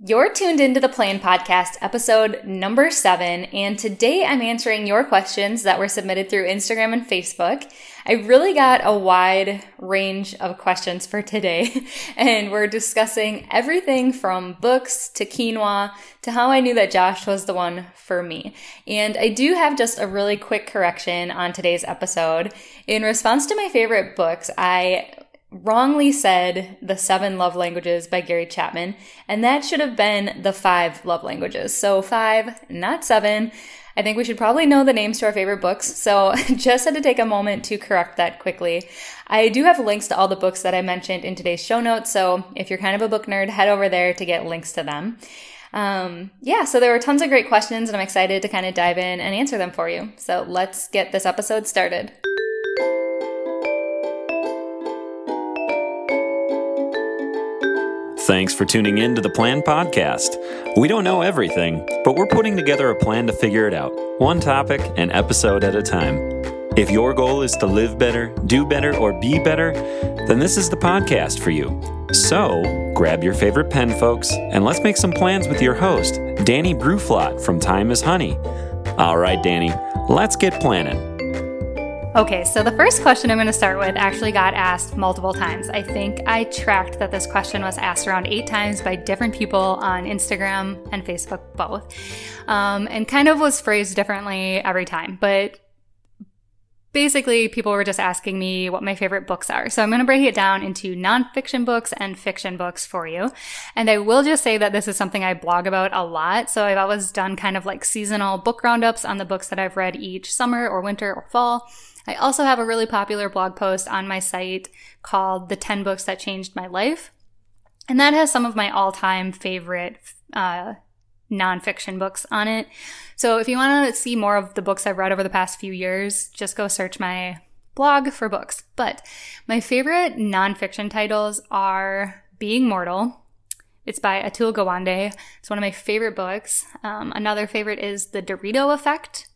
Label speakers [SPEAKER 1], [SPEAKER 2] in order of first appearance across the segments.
[SPEAKER 1] You're tuned into the Plan Podcast, episode number seven, and today I'm answering your questions that were submitted through Instagram and Facebook. I really got a wide range of questions for today, and we're discussing everything from books to quinoa to how I knew that Josh was the one for me. And I do have just a really quick correction on today's episode. In response to my favorite books, I wrongly said The Seven Love Languages by Gary Chapman, and that should have been The Five Love Languages. So five, not seven. I think we should probably know the names to our favorite books, so just had to take a moment to correct that quickly. I do have links to all the books that I mentioned in today's show notes, so if you're kind of a book nerd, head over there to get links to them. Um, yeah, so there were tons of great questions, and I'm excited to kind of dive in and answer them for you. So let's get this episode started.
[SPEAKER 2] Thanks for tuning in to the Plan Podcast. We don't know everything, but we're putting together a plan to figure it out, one topic and episode at a time. If your goal is to live better, do better, or be better, then this is the podcast for you. So, grab your favorite pen, folks, and let's make some plans with your host, Danny Bruflot from Time is Honey. All right, Danny, let's get planning.
[SPEAKER 1] Okay, so the first question I'm going to start with actually got asked multiple times. I think I tracked that this question was asked around eight times by different people on Instagram and Facebook both, um, and kind of was phrased differently every time. But basically, people were just asking me what my favorite books are. So I'm going to break it down into nonfiction books and fiction books for you. And I will just say that this is something I blog about a lot. So I've always done kind of like seasonal book roundups on the books that I've read each summer or winter or fall. I also have a really popular blog post on my site called The 10 Books That Changed My Life. And that has some of my all time favorite uh, nonfiction books on it. So if you want to see more of the books I've read over the past few years, just go search my blog for books. But my favorite nonfiction titles are Being Mortal. It's by Atul Gawande. It's one of my favorite books. Um, another favorite is The Dorito Effect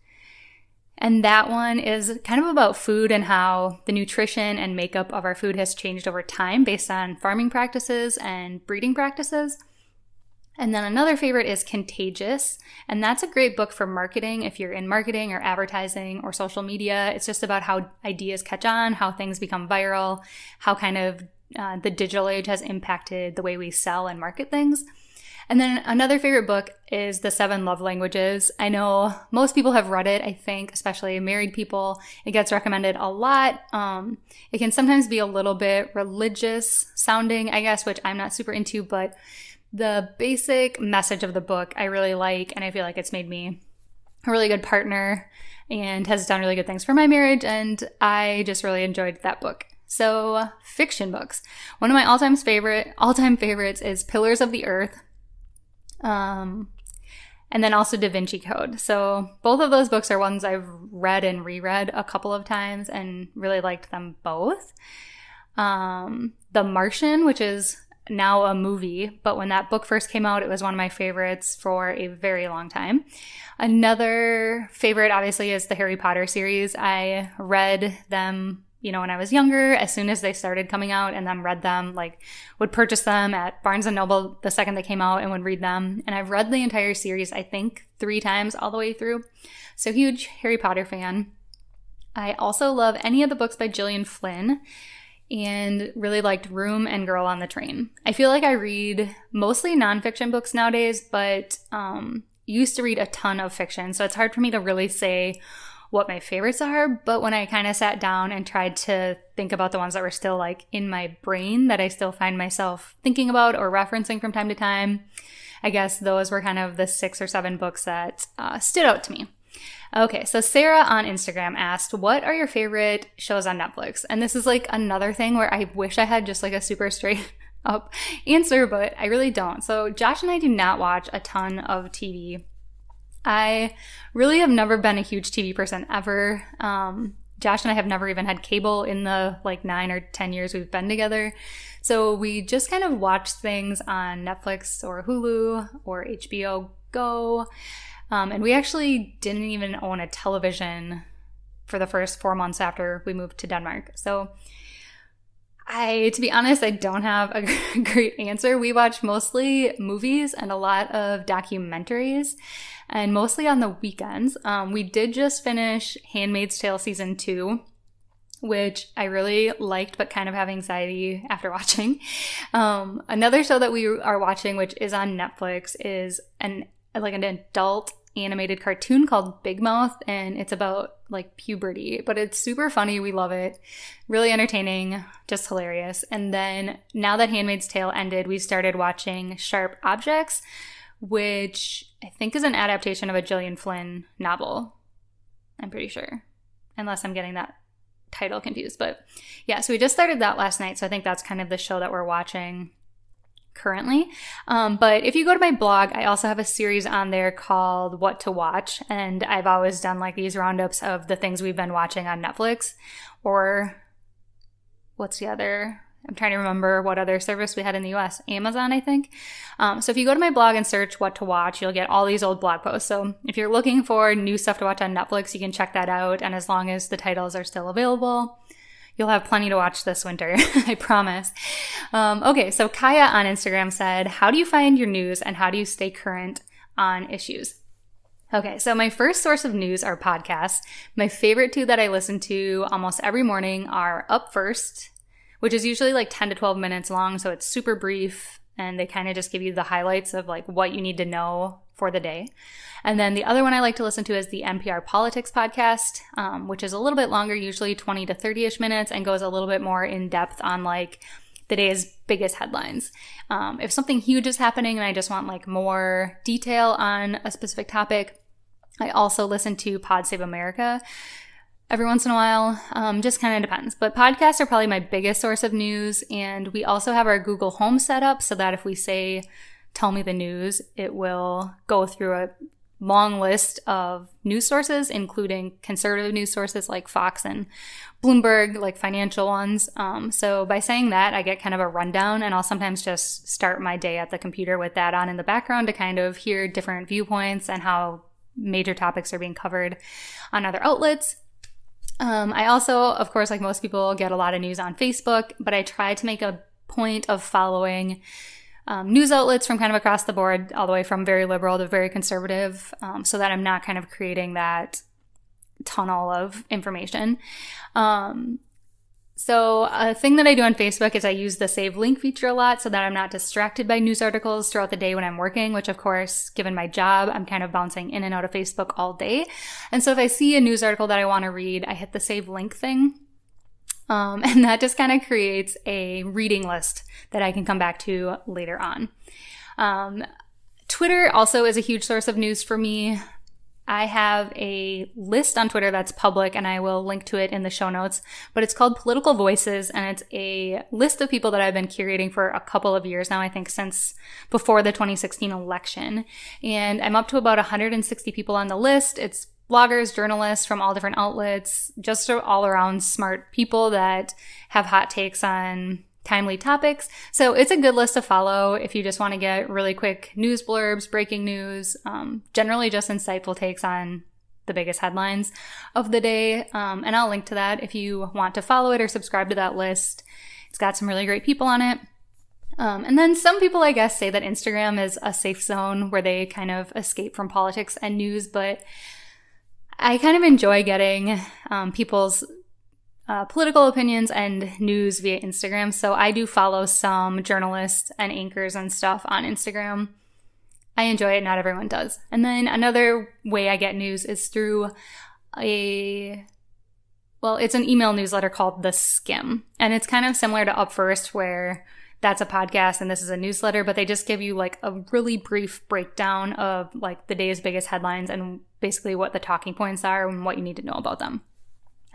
[SPEAKER 1] and that one is kind of about food and how the nutrition and makeup of our food has changed over time based on farming practices and breeding practices. And then another favorite is Contagious. And that's a great book for marketing if you're in marketing or advertising or social media. It's just about how ideas catch on, how things become viral, how kind of uh, the digital age has impacted the way we sell and market things. And then another favorite book is The Seven Love Languages. I know most people have read it, I think, especially married people. It gets recommended a lot. Um, it can sometimes be a little bit religious sounding, I guess, which I'm not super into, but the basic message of the book I really like, and I feel like it's made me a really good partner and has done really good things for my marriage, and I just really enjoyed that book. So, fiction books. One of my all-time favorite all-time favorites is Pillars of the Earth um, and then also Da Vinci Code. So both of those books are ones I've read and reread a couple of times and really liked them both. Um, the Martian, which is now a movie, but when that book first came out, it was one of my favorites for a very long time. Another favorite, obviously, is the Harry Potter series. I read them you know, when I was younger, as soon as they started coming out and then read them, like would purchase them at Barnes and Noble the second they came out and would read them. And I've read the entire series, I think, three times all the way through. So huge Harry Potter fan. I also love any of the books by Gillian Flynn and really liked Room and Girl on the Train. I feel like I read mostly nonfiction books nowadays, but um, used to read a ton of fiction. So it's hard for me to really say what my favorites are, but when I kind of sat down and tried to think about the ones that were still like in my brain that I still find myself thinking about or referencing from time to time, I guess those were kind of the six or seven books that uh, stood out to me. Okay, so Sarah on Instagram asked, What are your favorite shows on Netflix? And this is like another thing where I wish I had just like a super straight up answer, but I really don't. So Josh and I do not watch a ton of TV I really have never been a huge TV person ever. Um, Josh and I have never even had cable in the like nine or 10 years we've been together. So we just kind of watch things on Netflix or Hulu or HBO Go. Um, and we actually didn't even own a television for the first four months after we moved to Denmark. So I, to be honest, I don't have a great answer. We watch mostly movies and a lot of documentaries, and mostly on the weekends. Um, we did just finish Handmaid's Tale season two, which I really liked, but kind of have anxiety after watching. Um, another show that we are watching, which is on Netflix, is an like an adult animated cartoon called Big Mouth, and it's about like puberty, but it's super funny. We love it. Really entertaining, just hilarious. And then now that Handmaid's Tale ended, we started watching Sharp Objects, which I think is an adaptation of a Gillian Flynn novel. I'm pretty sure. Unless I'm getting that title confused. But yeah, so we just started that last night. So I think that's kind of the show that we're watching currently. Um, but if you go to my blog, I also have a series on there called What to Watch. And I've always done like these roundups of the things we've been watching on Netflix or what's the other? I'm trying to remember what other service we had in the US. Amazon, I think. Um, so if you go to my blog and search what to watch, you'll get all these old blog posts. So if you're looking for new stuff to watch on Netflix, you can check that out. And as long as the titles are still available, You'll have plenty to watch this winter, I promise. Um, okay, so Kaya on Instagram said, How do you find your news and how do you stay current on issues? Okay, so my first source of news are podcasts. My favorite two that I listen to almost every morning are Up First, which is usually like 10 to 12 minutes long, so it's super brief and they kind of just give you the highlights of like what you need to know for the day. And then the other one I like to listen to is the NPR Politics podcast, um, which is a little bit longer, usually 20 to 30 ish minutes, and goes a little bit more in depth on like the day's biggest headlines. Um, if something huge is happening and I just want like more detail on a specific topic, I also listen to Pod Save America every once in a while. Um, just kind of depends. But podcasts are probably my biggest source of news. And we also have our Google Home set up so that if we say, tell me the news, it will go through a long list of news sources, including conservative news sources like Fox and Bloomberg, like financial ones. Um, so by saying that, I get kind of a rundown, and I'll sometimes just start my day at the computer with that on in the background to kind of hear different viewpoints and how major topics are being covered on other outlets. Um, I also, of course, like most people, get a lot of news on Facebook, but I try to make a point of following um, news outlets from kind of across the board, all the way from very liberal to very conservative, um, so that I'm not kind of creating that tunnel of information. Um, so, a thing that I do on Facebook is I use the save link feature a lot so that I'm not distracted by news articles throughout the day when I'm working, which, of course, given my job, I'm kind of bouncing in and out of Facebook all day. And so, if I see a news article that I want to read, I hit the save link thing um, and that just kind of creates a reading list that I can come back to later on. Um, Twitter also is a huge source of news for me. I have a list on Twitter that's public and I will link to it in the show notes, but it's called Political Voices and it's a list of people that I've been curating for a couple of years now, I think since before the 2016 election. And I'm up to about 160 people on the list. It's bloggers, journalists from all different outlets, just all around smart people that have hot takes on timely topics. So it's a good list to follow if you just want to get really quick news blurbs, breaking news, um, generally just insightful takes on the biggest headlines of the day. Um, and I'll link to that if you want to follow it or subscribe to that list. It's got some really great people on it. Um, and then some people, I guess, say that Instagram is a safe zone where they kind of escape from politics and news, but I kind of enjoy getting um, people's uh, political opinions and news via Instagram. So I do follow some journalists and anchors and stuff on Instagram. I enjoy it, not everyone does. And then another way I get news is through a well, it's an email newsletter called The Skimm. And it's kind of similar to Up First, where that's a podcast and this is a newsletter, but they just give you like a really brief breakdown of like the day's biggest headlines and basically what the talking points are and what you need to know about them.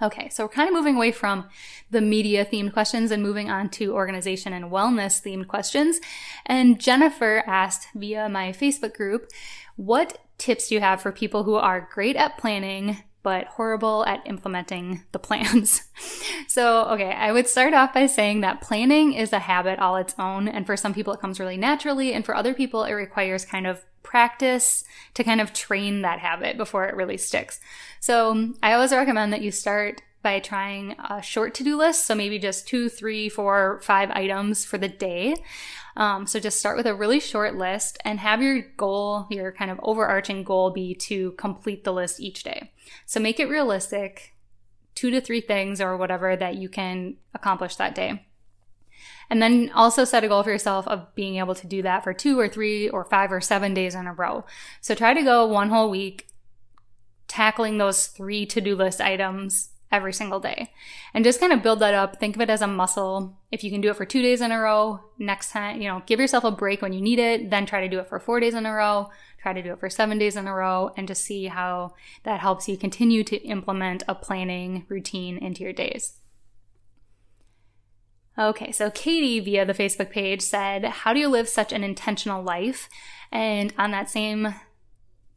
[SPEAKER 1] Okay, so we're kind of moving away from the media themed questions and moving on to organization and wellness themed questions. And Jennifer asked via my Facebook group, what tips do you have for people who are great at planning, but horrible at implementing the plans. so, okay, I would start off by saying that planning is a habit all its own. And for some people, it comes really naturally. And for other people, it requires kind of practice to kind of train that habit before it really sticks. So, I always recommend that you start by trying a short to do list. So maybe just two, three, four, five items for the day. Um, so just start with a really short list and have your goal, your kind of overarching goal be to complete the list each day. So make it realistic, two to three things or whatever that you can accomplish that day. And then also set a goal for yourself of being able to do that for two or three or five or seven days in a row. So try to go one whole week tackling those three to do list items every single day and just kind of build that up. Think of it as a muscle. If you can do it for two days in a row, next time, you know, give yourself a break when you need it, then try to do it for four days in a row, try to do it for seven days in a row, and just see how that helps you continue to implement a planning routine into your days. Okay, so Katie via the Facebook page said, How do you live such an intentional life? And on that same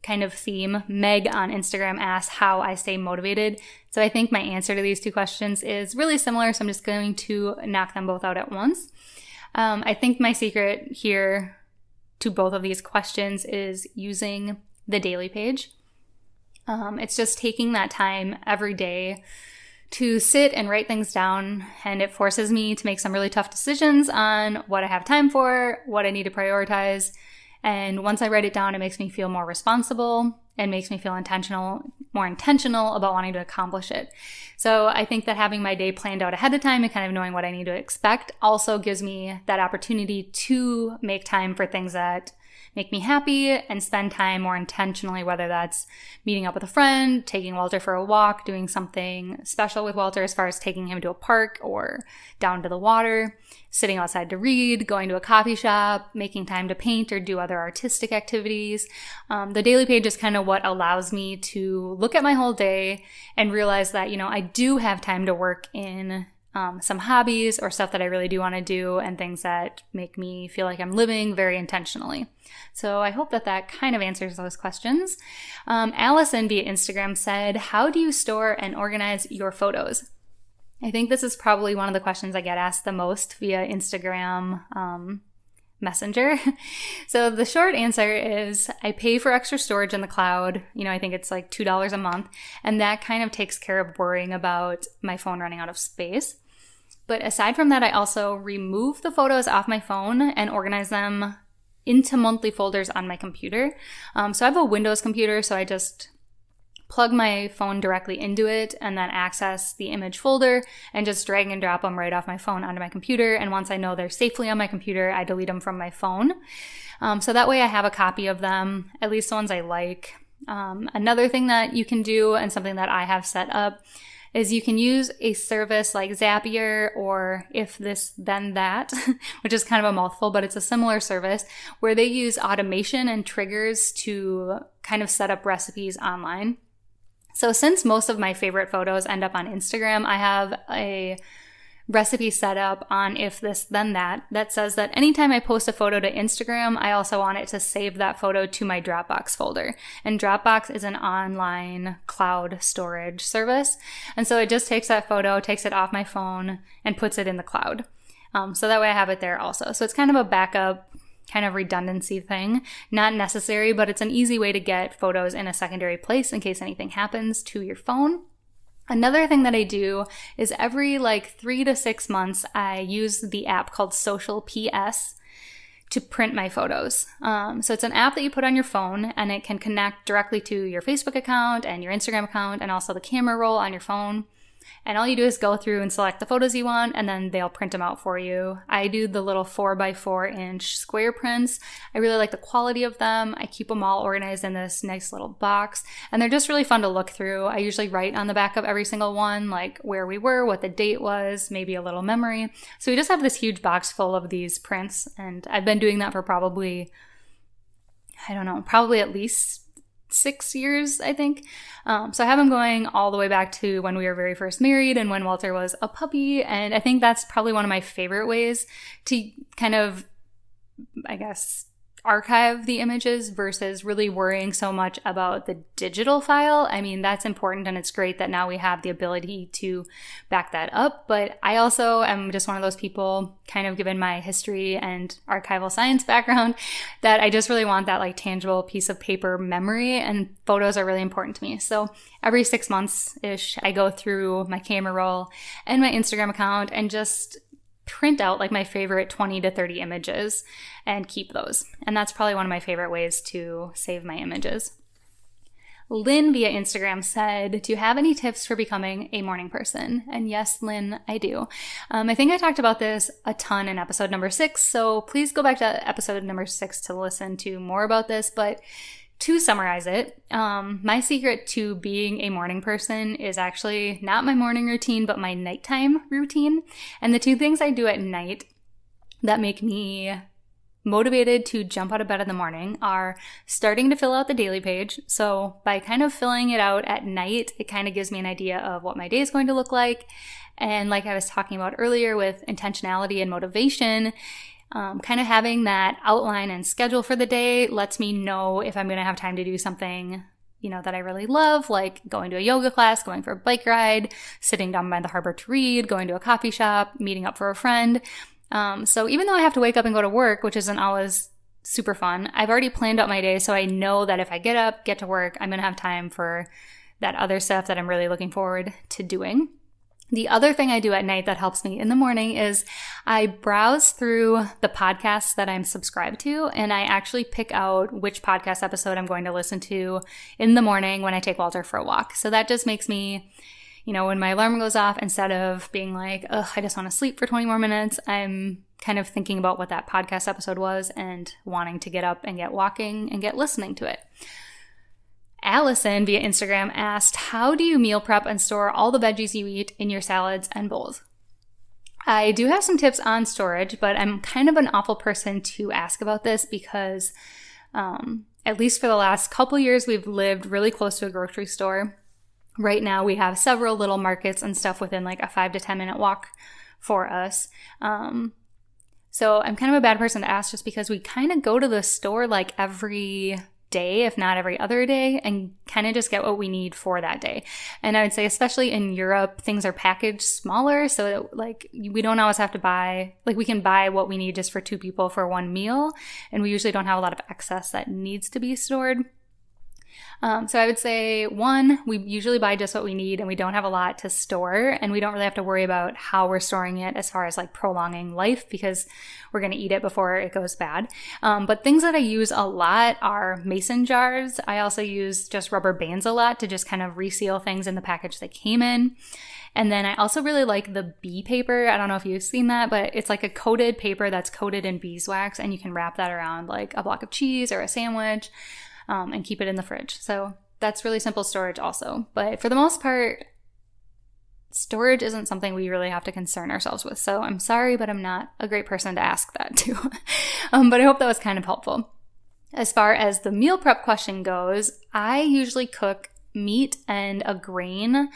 [SPEAKER 1] kind of theme, Meg on Instagram asked how I stay motivated. So I think my answer to these two questions is really similar. So I'm just going to knock them both out at once. Um, I think my secret here to both of these questions is using the daily page. Um, it's just taking that time every day to sit and write things down, and it forces me to make some really tough decisions on what I have time for, what I need to prioritize. And once I write it down, it makes me feel more responsible and makes me feel intentional, more intentional about wanting to accomplish it. So I think that having my day planned out ahead of time and kind of knowing what I need to expect also gives me that opportunity to make time for things that make me happy and spend time more intentionally, whether that's meeting up with a friend, taking Walter for a walk, doing something special with Walter as far as taking him to a park or down to the water, sitting outside to read, going to a coffee shop, making time to paint or do other artistic activities. Um, the daily page is kind of what allows me to look at my whole day and realize that, you know, I do have time to work in um, some hobbies or stuff that I really do want to do and things that make me feel like I'm living very intentionally. So I hope that that kind of answers those questions. Um, Allison via Instagram said, How do you store and organize your photos? I think this is probably one of the questions I get asked the most via Instagram um, Messenger. so the short answer is I pay for extra storage in the cloud. You know, I think it's like $2 a month. And that kind of takes care of worrying about my phone running out of space. But aside from that, I also remove the photos off my phone and organize them into monthly folders on my computer. Um, so I have a Windows computer, so I just plug my phone directly into it and then access the image folder and just drag and drop them right off my phone onto my computer. And once I know they're safely on my computer, I delete them from my phone. Um, so that way I have a copy of them, at least the ones I like. Um, another thing that you can do and something that I have set up is you can use a service like Zapier or if this then that, which is kind of a mouthful, but it's a similar service where they use automation and triggers to kind of set up recipes online. So since most of my favorite photos end up on Instagram, I have a recipe set up on if this then that that says that anytime I post a photo to Instagram, I also want it to save that photo to my Dropbox folder. And Dropbox is an online cloud storage service. And so it just takes that photo, takes it off my phone, and puts it in the cloud. Um, so that way I have it there also. So it's kind of a backup kind of redundancy thing. Not necessary, but it's an easy way to get photos in a secondary place in case anything happens to your phone. Another thing that I do is every like three to six months, I use the app called Social PS to print my photos. Um, so it's an app that you put on your phone and it can connect directly to your Facebook account and your Instagram account and also the camera roll on your phone. And all you do is go through and select the photos you want, and then they'll print them out for you. I do the little 4 by 4 inch square prints. I really like the quality of them. I keep them all organized in this nice little box, and they're just really fun to look through. I usually write on the back of every single one, like where we were, what the date was, maybe a little memory. So we just have this huge box full of these prints, and I've been doing that for probably, I don't know, probably at least six years, I think. Um, so I have him going all the way back to when we were very first married and when Walter was a puppy. And I think that's probably one of my favorite ways to kind of, I guess, archive the images versus really worrying so much about the digital file. I mean, that's important and it's great that now we have the ability to back that up. But I also am just one of those people, kind of given my history and archival science background, that I just really want that like tangible piece of paper memory and photos are really important to me. So every six months ish, I go through my camera roll and my Instagram account and just print out like my favorite 20 to 30 images and keep those. And that's probably one of my favorite ways to save my images. Lynn via Instagram said, Do you have any tips for becoming a morning person? And yes, Lynn, I do. Um, I think I talked about this a ton in episode number six, so please go back to episode number six to listen to more about this. But to summarize it, um, my secret to being a morning person is actually not my morning routine, but my nighttime routine. And the two things I do at night that make me motivated to jump out of bed in the morning are starting to fill out the daily page. So by kind of filling it out at night, it kind of gives me an idea of what my day is going to look like. And like I was talking about earlier with intentionality and motivation, um, kind of having that outline and schedule for the day lets me know if I'm going to have time to do something you know that I really love, like going to a yoga class, going for a bike ride, sitting down by the harbor to read, going to a coffee shop, meeting up for a friend. Um, so even though I have to wake up and go to work, which isn't always super fun, I've already planned out my day, so I know that if I get up, get to work, I'm gonna have time for that other stuff that I'm really looking forward to doing. The other thing I do at night that helps me in the morning is I browse through the podcasts that I'm subscribed to and I actually pick out which podcast episode I'm going to listen to in the morning when I take Walter for a walk. So that just makes me, you know, when my alarm goes off, instead of being like, ugh, I just want to sleep for 20 more minutes, I'm kind of thinking about what that podcast episode was and wanting to get up and get walking and get listening to it. Allison via Instagram asked, How do you meal prep and store all the veggies you eat in your salads and bowls? I do have some tips on storage, but I'm kind of an awful person to ask about this because, um, at least for the last couple years, we've lived really close to a grocery store. Right now, we have several little markets and stuff within like a five to 10 minute walk for us. Um, so I'm kind of a bad person to ask just because we kind of go to the store like every day, if not every other day, and kind of just get what we need for that day. And I would say, especially in Europe, things are packaged smaller. So, that, like, we don't always have to buy, like, we can buy what we need just for two people for one meal. And we usually don't have a lot of excess that needs to be stored. Um, so I would say one, we usually buy just what we need and we don't have a lot to store and we don't really have to worry about how we're storing it as far as like prolonging life because we're going to eat it before it goes bad. Um, but things that I use a lot are mason jars. I also use just rubber bands a lot to just kind of reseal things in the package they came in. And then I also really like the bee paper. I don't know if you've seen that, but it's like a coated paper that's coated in beeswax, and you can wrap that around like a block of cheese or a sandwich um, and keep it in the fridge. So that's really simple storage, also. But for the most part, storage isn't something we really have to concern ourselves with. So I'm sorry, but I'm not a great person to ask that to. um, but I hope that was kind of helpful. As far as the meal prep question goes, I usually cook meat and a grain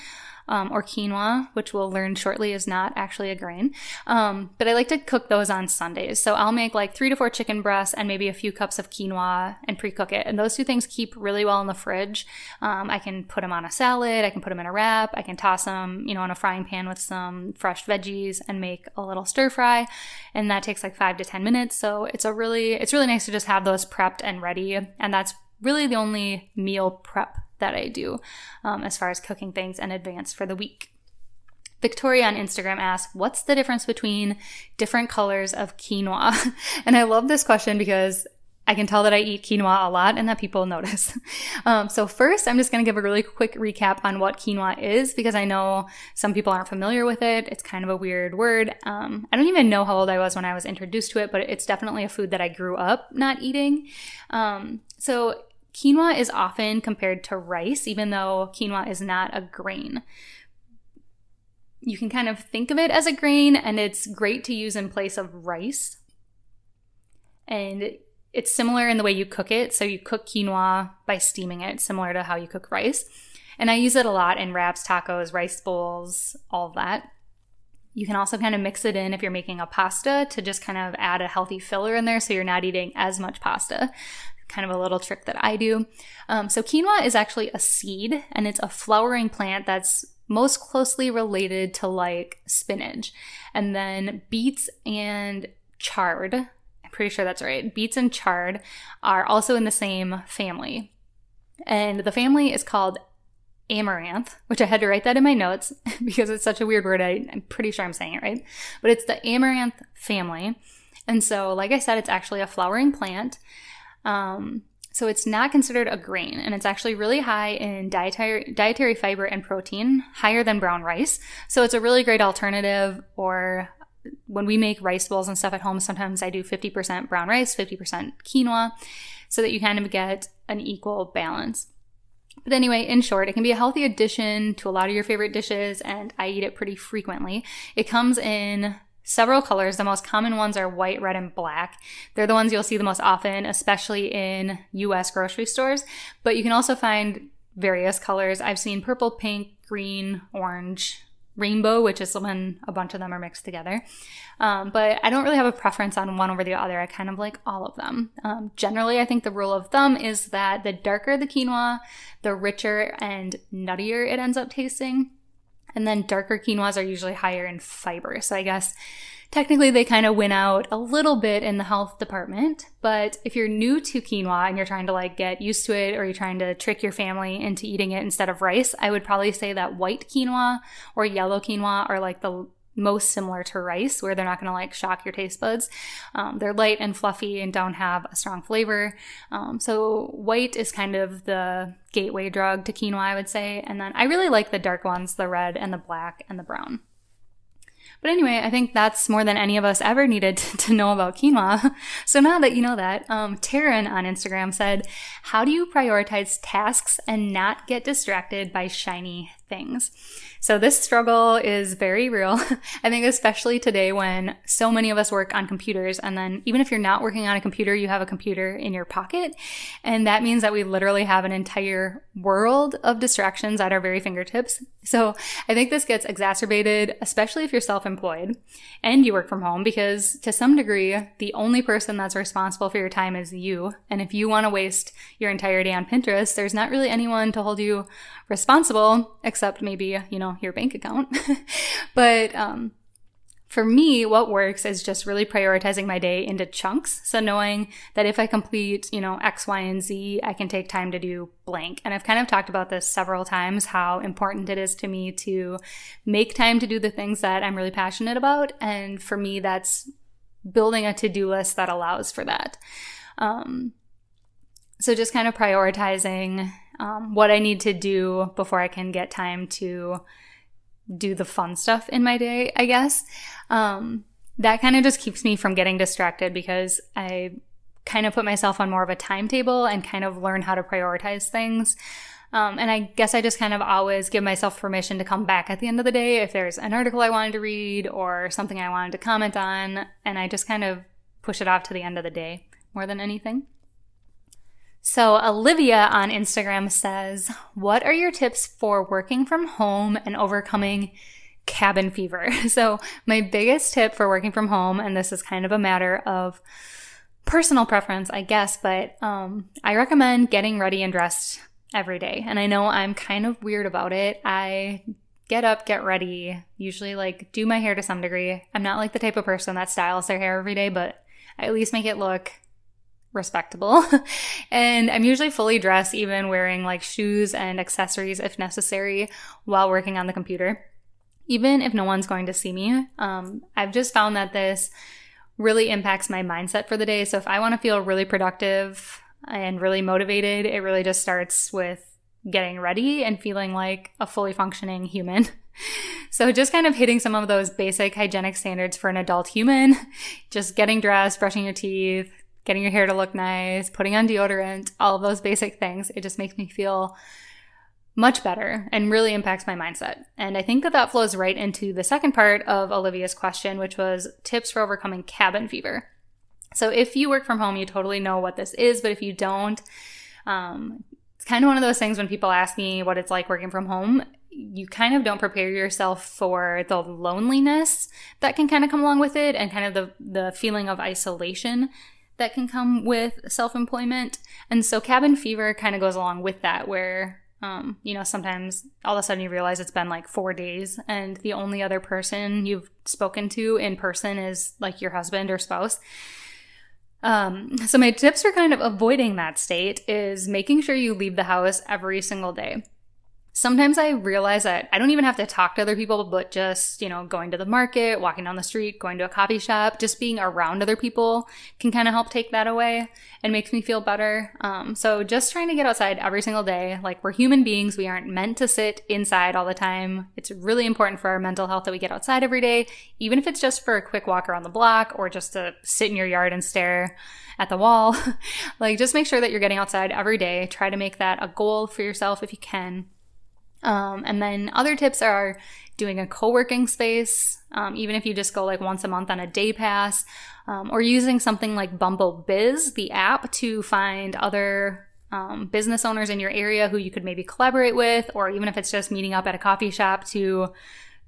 [SPEAKER 1] um, or quinoa, which we'll learn shortly is not actually a grain. Um, but I like to cook those on Sundays. So I'll make like three to four chicken breasts and maybe a few cups of quinoa and pre cook it. And those two things keep really well in the fridge. Um, I can put them on a salad, I can put them in a wrap, I can toss them, you know, in a frying pan with some fresh veggies and make a little stir fry. And that takes like five to 10 minutes. So it's a really, it's really nice to just have those prepped and ready. And that's really the only meal prep that I do um, as far as cooking things in advance for the week. Victoria on Instagram asked, What's the difference between different colors of quinoa? and I love this question because I can tell that I eat quinoa a lot and that people notice. Um, so, first, I'm just going to give a really quick recap on what quinoa is because I know some people aren't familiar with it. It's kind of a weird word. Um, I don't even know how old I was when I was introduced to it, but it's definitely a food that I grew up not eating. Um, so, Quinoa is often compared to rice, even though quinoa is not a grain. You can kind of think of it as a grain, and it's great to use in place of rice. And it's similar in the way you cook it. So you cook quinoa by steaming it, similar to how you cook rice. And I use it a lot in wraps, tacos, rice bowls, all that. You can also kind of mix it in if you're making a pasta to just kind of add a healthy filler in there so you're not eating as much pasta. Kind of a little trick that I do. Um, so, quinoa is actually a seed and it's a flowering plant that's most closely related to like spinach. And then beets and chard, I'm pretty sure that's right, beets and chard are also in the same family. And the family is called amaranth, which I had to write that in my notes because it's such a weird word. I, am pretty sure I'm saying it right. But it's the amaranth family. And so, like I said, it's actually a flowering plant. Um, so it's not considered a grain, and it's actually really high in dietary, dietary fiber and protein, higher than brown rice. So it's a really great alternative. Or when we make rice bowls and stuff at home, sometimes I do 50% brown rice, 50% quinoa, so that you kind of get an equal balance. But anyway, in short, it can be a healthy addition to a lot of your favorite dishes, and I eat it pretty frequently. It comes in several colors. The most common ones are white, red, and black. They're the ones you'll see the most often, especially in US grocery stores. But you can also find various colors. I've seen purple, pink, green, orange, rainbow, which is when a bunch of them are mixed together. Um, but I don't really have a preference on one over the other. I kind of like all of them. Um, generally, I think the rule of thumb is that the darker the quinoa, the richer and nuttier it ends up tasting. And then darker quinoas are usually higher in fiber. So I guess technically they kind of win out a little bit in the health department. But if you're new to quinoa and you're trying to like get used to it or you're trying to trick your family into eating it instead of rice, I would probably say that white quinoa or yellow quinoa are like the most similar to rice, where they're not going to like shock your taste buds. Um, they're light and fluffy and don't have a strong flavor. Um, so white is kind of the gateway drug to quinoa, I would say. And then I really like the dark ones, the red and the black and the brown. But anyway, I think that's more than any of us ever needed to, know about quinoa. So now that you know that, um, Taryn on Instagram said, How do you prioritize tasks and not get distracted by shiny things? So this struggle is very real. I think especially today when so many of us work on computers and then even if you're not working on a computer, you have a computer in your pocket. And that means that we literally have an entire world of distractions at our very fingertips. So I think this gets exacerbated, especially if you're self-employed and you work from home because to some degree, the only person that's responsible for your time is you. And if you want to waste your entire day on Pinterest, there's not really anyone to hold you responsible except maybe, you know, your bank account. but um, for me, what works is just really prioritizing my day into chunks. So knowing that if I complete, you know, X, Y, and Z, I can take time to do blank. And I've kind of talked about this several times, how important it is to me to make time to do the things that I'm really passionate about. And for me, that's building a to-do list that allows for that. Um, so just kind of prioritizing um, what I need to do before I can get time to do the fun stuff in my day, I guess. Um, that kind of just keeps me from getting distracted because I kind of put myself on more of a timetable and kind of learn how to prioritize things. Um, and I guess I just kind of always give myself permission to come back at the end of the day if there's an article I wanted to read or something I wanted to comment on. And I just kind of push it off to the end of the day more than anything. So, Olivia on Instagram says, What are your tips for working from home and overcoming cabin fever? So, my biggest tip for working from home, and this is kind of a matter of personal preference, I guess, but um, I recommend getting ready and dressed every day. And I know I'm kind of weird about it. I get up, get ready, usually like do my hair to some degree. I'm not like the type of person that styles their hair every day, but I at least make it look respectable. and I'm usually fully dressed, even wearing like shoes and accessories if necessary while working on the computer, even if no one's going to see me. Um, I've just found that this really impacts my mindset for the day. So if I want to feel really productive and really motivated, it really just starts with getting ready and feeling like a fully functioning human. So, just kind of hitting some of those basic hygienic standards for an adult human, just getting dressed, brushing your teeth, getting your hair to look nice, putting on deodorant, all of those basic things. It just makes me feel much better and really impacts my mindset. And I think that that flows right into the second part of Olivia's question, which was tips for overcoming cabin fever. So if you work from home, you totally know what this is, but if you don't, um, it's kind of one of those things when people ask me what it's like working from home. you kind of don't prepare yourself for the loneliness that can kind of come along with it and kind of the, the feeling of isolation that can come with self employment. And so cabin fever kind of goes along with that, where, um, you know, sometimes all of a sudden you realize it's been like four days and the only other person you've spoken to in person is like your husband or spouse. Um, so my tips for kind of avoiding that state is making sure you leave the house every single day sometimes I realize that I don't even have to talk to other people, but just, you know, going to the market, walking down the street, going to a coffee shop, just being around other people can kind of help take that away and makes me feel better. Um, so just trying to get outside every single day. Like we're human beings, we aren't meant to sit inside all the time. It's really important for our mental health that we get outside every day, even if it's just for a quick walk around the block or just to sit in your yard and stare at the wall. like just make sure that you're getting outside every day. Try to make that a goal for yourself if you can. Um, and then other tips are doing a co working space, um, even if you just go like once a month on a day pass, um, or using something like Bumble Bizz, the app, to find other um, business owners in your area who you could maybe collaborate with, or even if it's just meeting up at a coffee shop to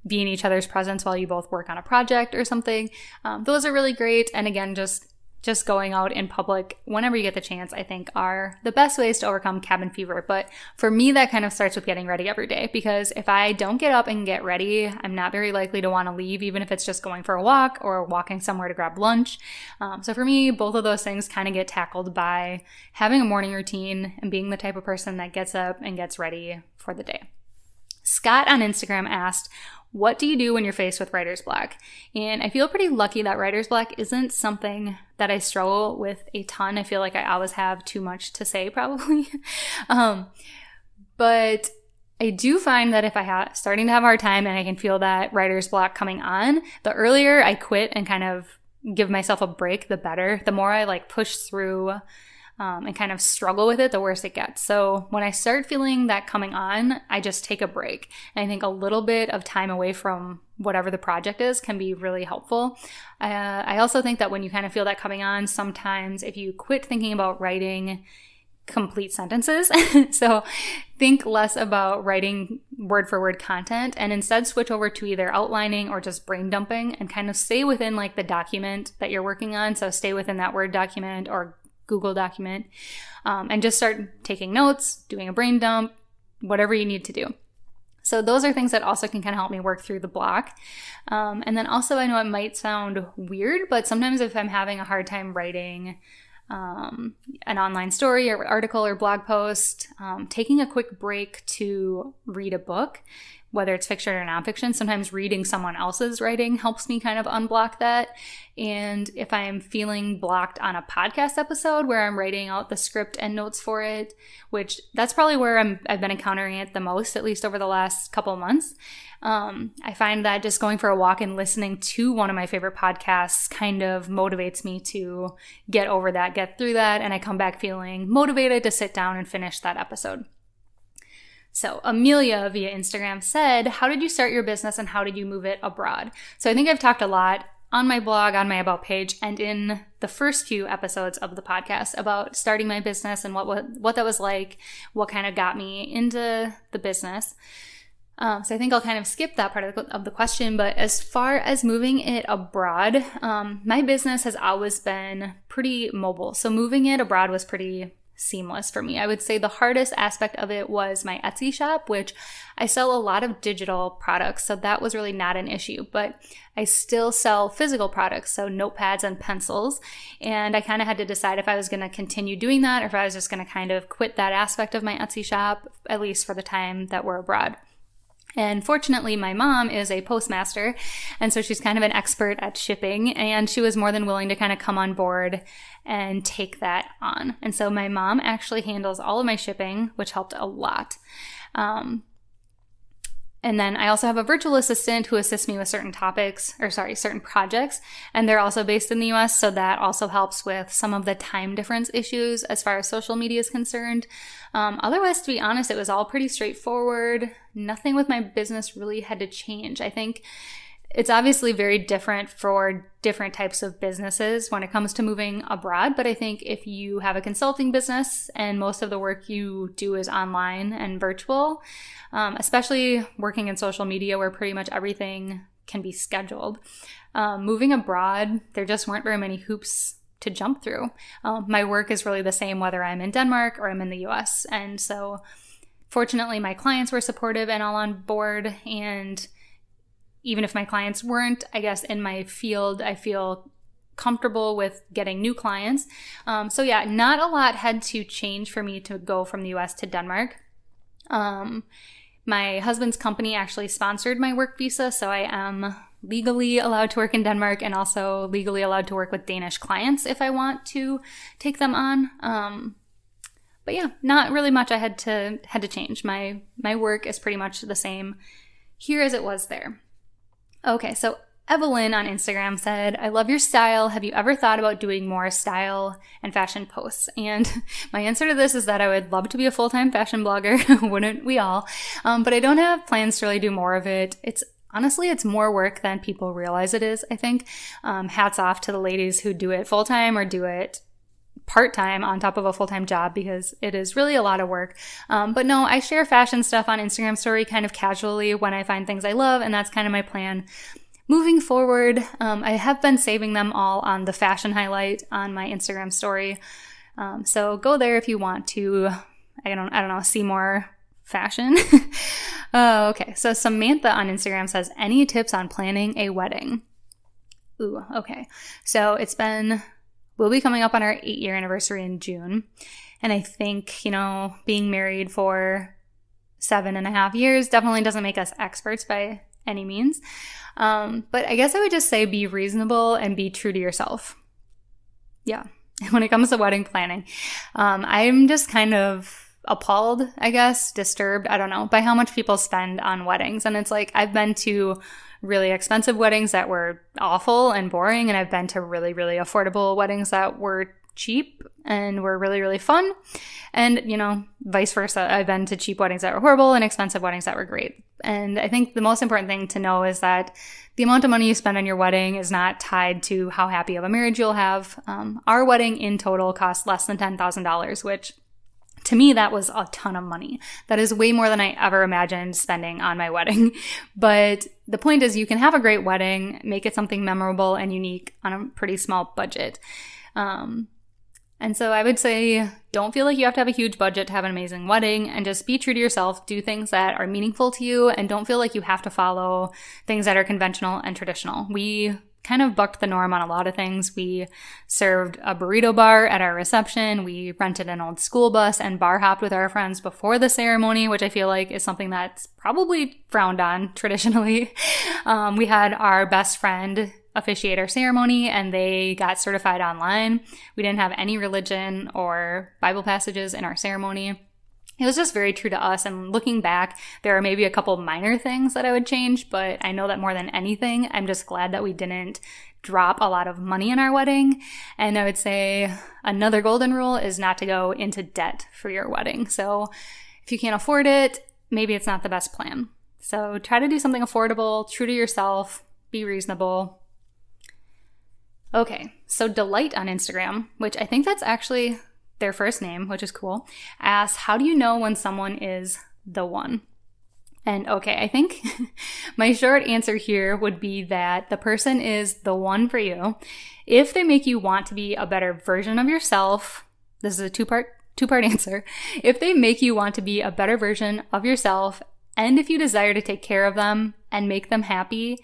[SPEAKER 1] be in each other's presence while you both work on a project or something. Um, those are really great. And again, just just going out in public whenever you get the chance, I think are the best ways to overcome cabin fever. But for me, that kind of starts with getting ready every day because if I don't get up and get ready, I'm not very likely to want to leave, even if it's just going for a walk or walking somewhere to grab lunch. Um, so for me, both of those things kind of get tackled by having a morning routine and being the type of person that gets up and gets ready for the day. Scott on Instagram asked, what do you do when you're faced with writer's block? And I feel pretty lucky that writer's block isn't something that I struggle with a ton. I feel like I always have too much to say, probably. um, but I do find that if I have starting to have a hard time and I can feel that writer's block coming on, the earlier I quit and kind of give myself a break, the better. The more I like push through um, and kind of struggle with it, the worse it gets. So when I start feeling that coming on, I just take a break. And I think a little bit of time away from whatever the project is can be really helpful. Uh, I also think that when you kind of feel that coming on, sometimes if you quit thinking about writing, complete sentences. so think less about writing word for word content and instead switch over to either outlining or just brain dumping and kind of stay within like the document that you're working on. So stay within that Word document or Google document, um, and just start taking notes, doing a brain dump, whatever you need to do. So those are things that also can kind of help me work through the block. Um, and then also, I know it might sound weird, but sometimes if I'm having a hard time writing um, an online story or article or blog post, um, taking a quick break to read a book whether it's fiction or nonfiction, sometimes reading someone else's writing helps me kind of unblock that. And if I'm feeling blocked on a podcast episode where I'm writing out the script and notes for it, which that's probably where I'm, I've been encountering it the most, at least over the last couple months. Um, I find that just going for a walk and listening to one of my favorite podcasts kind of motivates me to get over that, get through that, and I come back feeling motivated to sit down and finish that episode. So, Amelia via Instagram said, How did you start your business and how did you move it abroad? So, I think I've talked a lot on my blog, on my About page, and in the first few episodes of the podcast about starting my business and what, what, what that was like, what kind of got me into the business. Um, so I think I'll kind of skip that part of the, of the question. But as far as moving it abroad, um, my business has always been pretty mobile. So moving it abroad was pretty seamless for me. I would say the hardest aspect of it was my Etsy shop, which I sell a lot of digital products, so that was really not an issue. But I still sell physical products, so notepads and pencils. And I kind of had to decide if I was going to continue doing that or if I was just going to kind of quit that aspect of my Etsy shop, at least for the time that we're abroad. And fortunately, my mom is a postmaster, and so she's kind of an expert at shipping, and she was more than willing to kind of come on board and take that on. And so my mom actually handles all of my shipping, which helped a lot. Um, and then I also have a virtual assistant who assists me with certain topics, or sorry, certain projects. And they're also based in the US, so that also helps with some of the time difference issues as far as social media is concerned. Um, otherwise, to be honest, it was all pretty straightforward. Nothing with my business really had to change. I think it's obviously very different for different types of businesses when it comes to moving abroad. But I think if you have a consulting business and most of the work you do is online and virtual, um, especially working in social media where pretty much everything can be scheduled, um, moving abroad, there just weren't very many hoops to jump through. Um, my work is really the same whether I'm in Denmark or I'm in the US. And so, fortunately, my clients were supportive and all on board. And even if my clients weren't, I guess in my field, I feel comfortable with getting new clients. Um, so, yeah, not a lot had to change for me to go from the US to Denmark. Um, my husband's company actually sponsored my work visa, so I am legally allowed to work in Denmark and also legally allowed to work with Danish clients if I want to take them on. Um, but yeah, not really much I had to had to change. My my work is pretty much the same here as it was there. Okay, so Evelyn on Instagram said, I love your style. Have you ever thought about doing more style and fashion posts? And my answer to this is that I would love to be a full time fashion blogger, wouldn't we all? Um, but I don't have plans to really do more of it. It's honestly, it's more work than people realize it is, I think. Um, hats off to the ladies who do it full time or do it part time on top of a full time job because it is really a lot of work. Um, but no, I share fashion stuff on Instagram story kind of casually when I find things I love, and that's kind of my plan. Moving forward, um, I have been saving them all on the fashion highlight on my Instagram story. Um, so go there if you want to. I don't, I don't know, see more fashion. oh, okay. So Samantha on Instagram says, any tips on planning a wedding? Ooh, okay. So it's been, we'll be coming up on our eight year anniversary in June. And I think, you know, being married for seven and a half years definitely doesn't make us experts by any means. Um, but I guess I would just say be reasonable and be true to yourself. Yeah. When it comes to wedding planning, um, I'm just kind of appalled, I guess, disturbed, I don't know, by how much people spend on weddings. And it's like, I've been to really expensive weddings that were awful and boring, and I've been to really, really affordable weddings that were cheap and were really, really fun. And, you know, vice versa. I've been to cheap weddings that were horrible and expensive weddings that were great. And I think the most important thing to know is that the amount of money you spend on your wedding is not tied to how happy of a marriage you'll have. Um, our wedding in total cost less than $10,000, which to me, that was a ton of money. That is way more than I ever imagined spending on my wedding. But the point is, you can have a great wedding, make it something memorable and unique on a pretty small budget. Um, and so I would say don't feel like you have to have a huge budget to have an amazing wedding and just be true to yourself. Do things that are meaningful to you and don't feel like you have to follow things that are conventional and traditional. We kind of bucked the norm on a lot of things. We served a burrito bar at our reception. We rented an old school bus and bar hopped with our friends before the ceremony, which I feel like is something that's probably frowned on traditionally. Um, we had our best friend officiate our ceremony and they got certified online. We didn't have any religion or Bible passages in our ceremony it was just very true to us. And looking back, there are maybe a couple minor things that I would change, but I know that more than anything, I'm just glad that we didn't drop a lot of money in our wedding. And I would say another golden rule is not to go into debt for your wedding. So if you can't afford it, maybe it's not the best plan. So try to do something affordable, true to yourself, be reasonable. Okay, so Delight on Instagram, which I think that's actually their first name, which is cool, asks, How do you know when someone is the one? And okay, I think my short answer here would be that the person is the one for you if they make you want to be a better version of yourself. This is a two part two part answer. If they make you want to be a better version of yourself and if you desire to take care of them and make them happy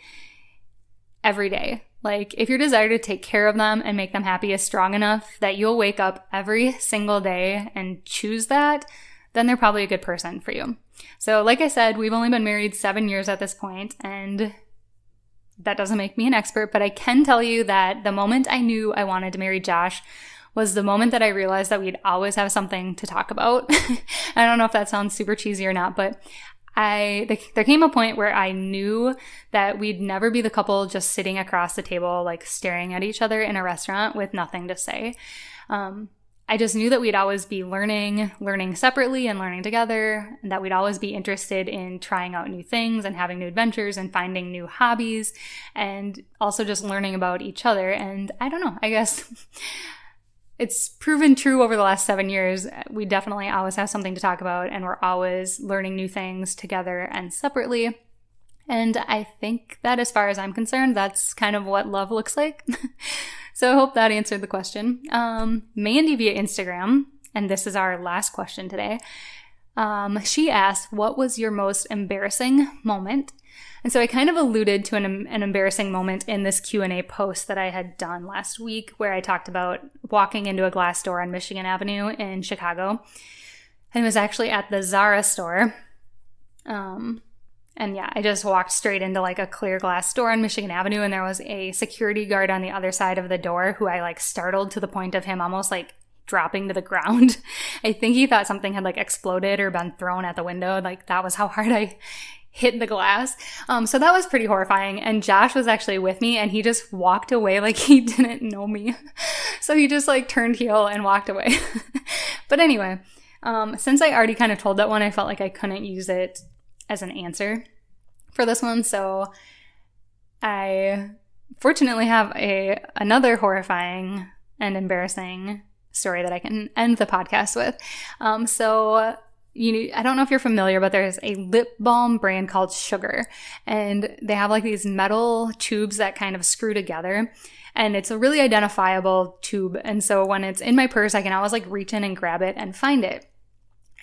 [SPEAKER 1] every day. Like, if your desire to take care of them and make them happy is strong enough that you'll wake up every single day and choose that, then they're probably a good person for you. So, like I said, we've only been married seven years at this point, and that doesn't make me an expert, but I can tell you that the moment I knew I wanted to marry Josh was the moment that I realized that we'd always have something to talk about. I don't know if that sounds super cheesy or not, but I there came a point where I knew that we'd never be the couple just sitting across the table, like staring at each other in a restaurant with nothing to say. Um, I just knew that we'd always be learning, learning separately and learning together, and that we'd always be interested in trying out new things and having new adventures and finding new hobbies and also just learning about each other. And I don't know, I guess it's proven true over the last seven years. We definitely always have something to talk about, and we're always learning new things together and separately. And I think that, as far as I'm concerned, that's kind of what love looks like. so I hope that answered the question. Um, Mandy via Instagram, and this is our last question today. Um, she asked, "What was your most embarrassing moment?" And so I kind of alluded to an, an embarrassing moment in this Q&A post that I had done last week where I talked about walking into a glass door on Michigan Avenue in Chicago. And it was actually at the Zara store. Um, and yeah, I just walked straight into like a clear glass door on Michigan Avenue, and there was a security guard on the other side of the door who I like startled to the point of him almost like dropping to the ground. I think he thought something had like exploded or been thrown at the window. Like that was how hard I hit the glass. Um, so that was pretty horrifying. And Josh was actually with me and he just walked away like he didn't know me. so he just like turned heel and walked away. but anyway, um, since I already kind of told that one, I felt like I couldn't use it as an answer for this one. So I fortunately have a another horrifying and embarrassing story that I can end the podcast with. Um, so you I don't know if you're familiar, but there's a lip balm brand called Sugar, and they have like these metal tubes that kind of screw together. And it's a really identifiable tube. And so when it's in my purse, I can always like reach in and grab it and find it.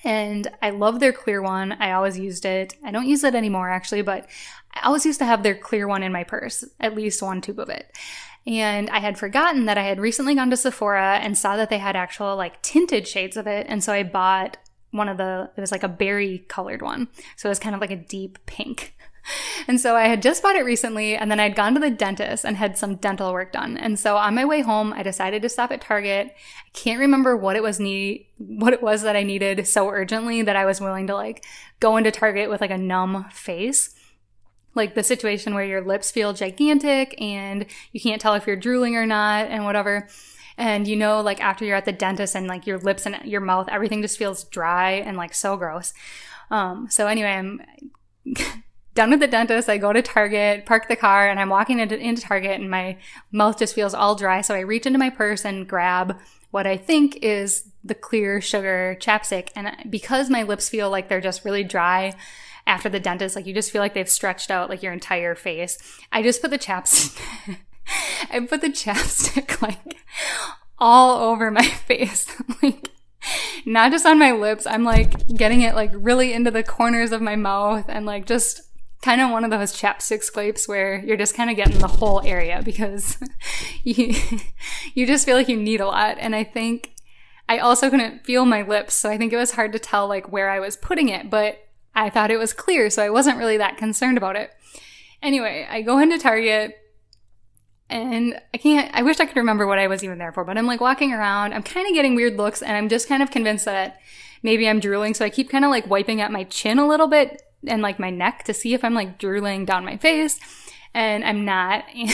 [SPEAKER 1] And I love their clear one. I always used it. I don't use it anymore actually, but I always used to have their clear one in my purse, at least one tube of it. And I had forgotten that I had recently gone to Sephora and saw that they had actual like tinted shades of it. And so I bought one of the, it was like a berry colored one. So it was kind of like a deep pink. And so I had just bought it recently, and then I'd gone to the dentist and had some dental work done. And so on my way home, I decided to stop at Target. I can't remember what it was need, what it was that I needed so urgently that I was willing to like go into Target with like a numb face. Like the situation where your lips feel gigantic and you can't tell if you're drooling or not and whatever. And you know, like after you're at the dentist and like your lips and your mouth, everything just feels dry and like so gross. Um, so anyway, I'm done with the dentist. I go to Target, park the car, and I'm walking into, into Target and my mouth just feels all dry. So I reach into my purse and grab what I think is the clear sugar chapstick. And because my lips feel like they're just really dry after the dentist, like you just feel like they've stretched out like your entire face, I just put the chapstick. I put the chapstick like all over my face. like not just on my lips. I'm like getting it like really into the corners of my mouth and like just kind of one of those chapstick scrapes where you're just kind of getting the whole area because you you just feel like you need a lot. And I think I also couldn't feel my lips, so I think it was hard to tell like where I was putting it, but I thought it was clear, so I wasn't really that concerned about it. Anyway, I go into Target and I can't, I wish I could remember what I was even there for, but I'm like walking around. I'm kind of getting weird looks and I'm just kind of convinced that maybe I'm drooling. So I keep kind of like wiping at my chin a little bit and like my neck to see if I'm like drooling down my face. And I'm not. And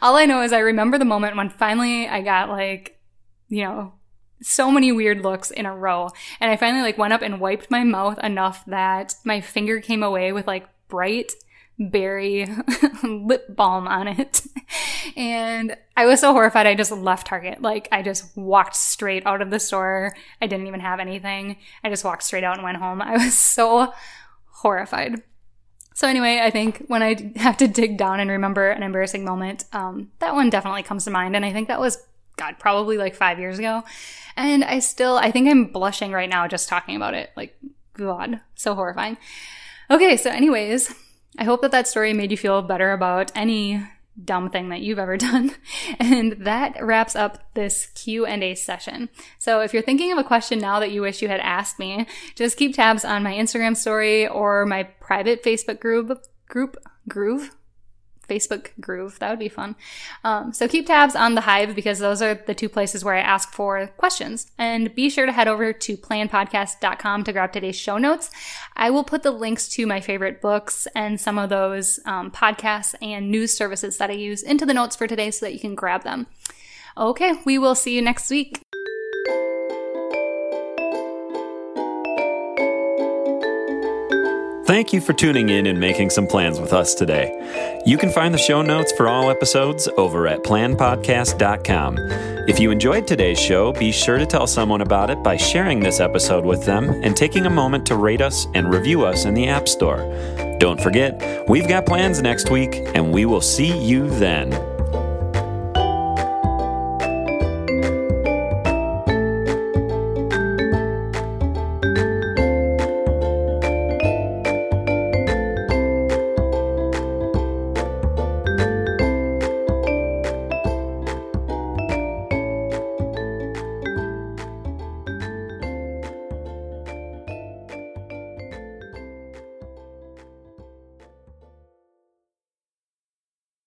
[SPEAKER 1] all I know is I remember the moment when finally I got like, you know, so many weird looks in a row. And I finally like went up and wiped my mouth enough that my finger came away with like bright berry lip balm on it. And I was so horrified, I just left Target. Like, I just walked straight out of the store. I didn't even have anything. I just walked straight out and went home. I was so horrified. So, anyway, I think when I have to dig down and remember an embarrassing moment, um, that one definitely comes to mind. And I think that was, God, probably like five years ago. And I still, I think I'm blushing right now just talking about it. Like, God, so horrifying. Okay, so, anyways, I hope that that story made you feel better about any dumb thing that you've ever done. And that wraps up this Q&A session. So if you're thinking of a question now that you wish you had asked me, just keep tabs on my Instagram story or my private Facebook group group groove Facebook Groove. That would be fun. Um, so keep tabs on the Hive because those are the two places where I ask for questions. And be sure to head over to planpodcast.com to grab today's show notes. I will put the links to my favorite books and some of those um, podcasts and news services that I use into the notes for today so that you can grab them. Okay, we will see you next week.
[SPEAKER 2] Thank you for tuning in and making some plans with us today. You can find the show notes for all episodes over at planpodcast.com. If you enjoyed today's show, be sure to tell someone about it by sharing this episode with them and taking a moment to rate us and review us in the App Store. Don't forget, we've got plans next week, and we will see you then.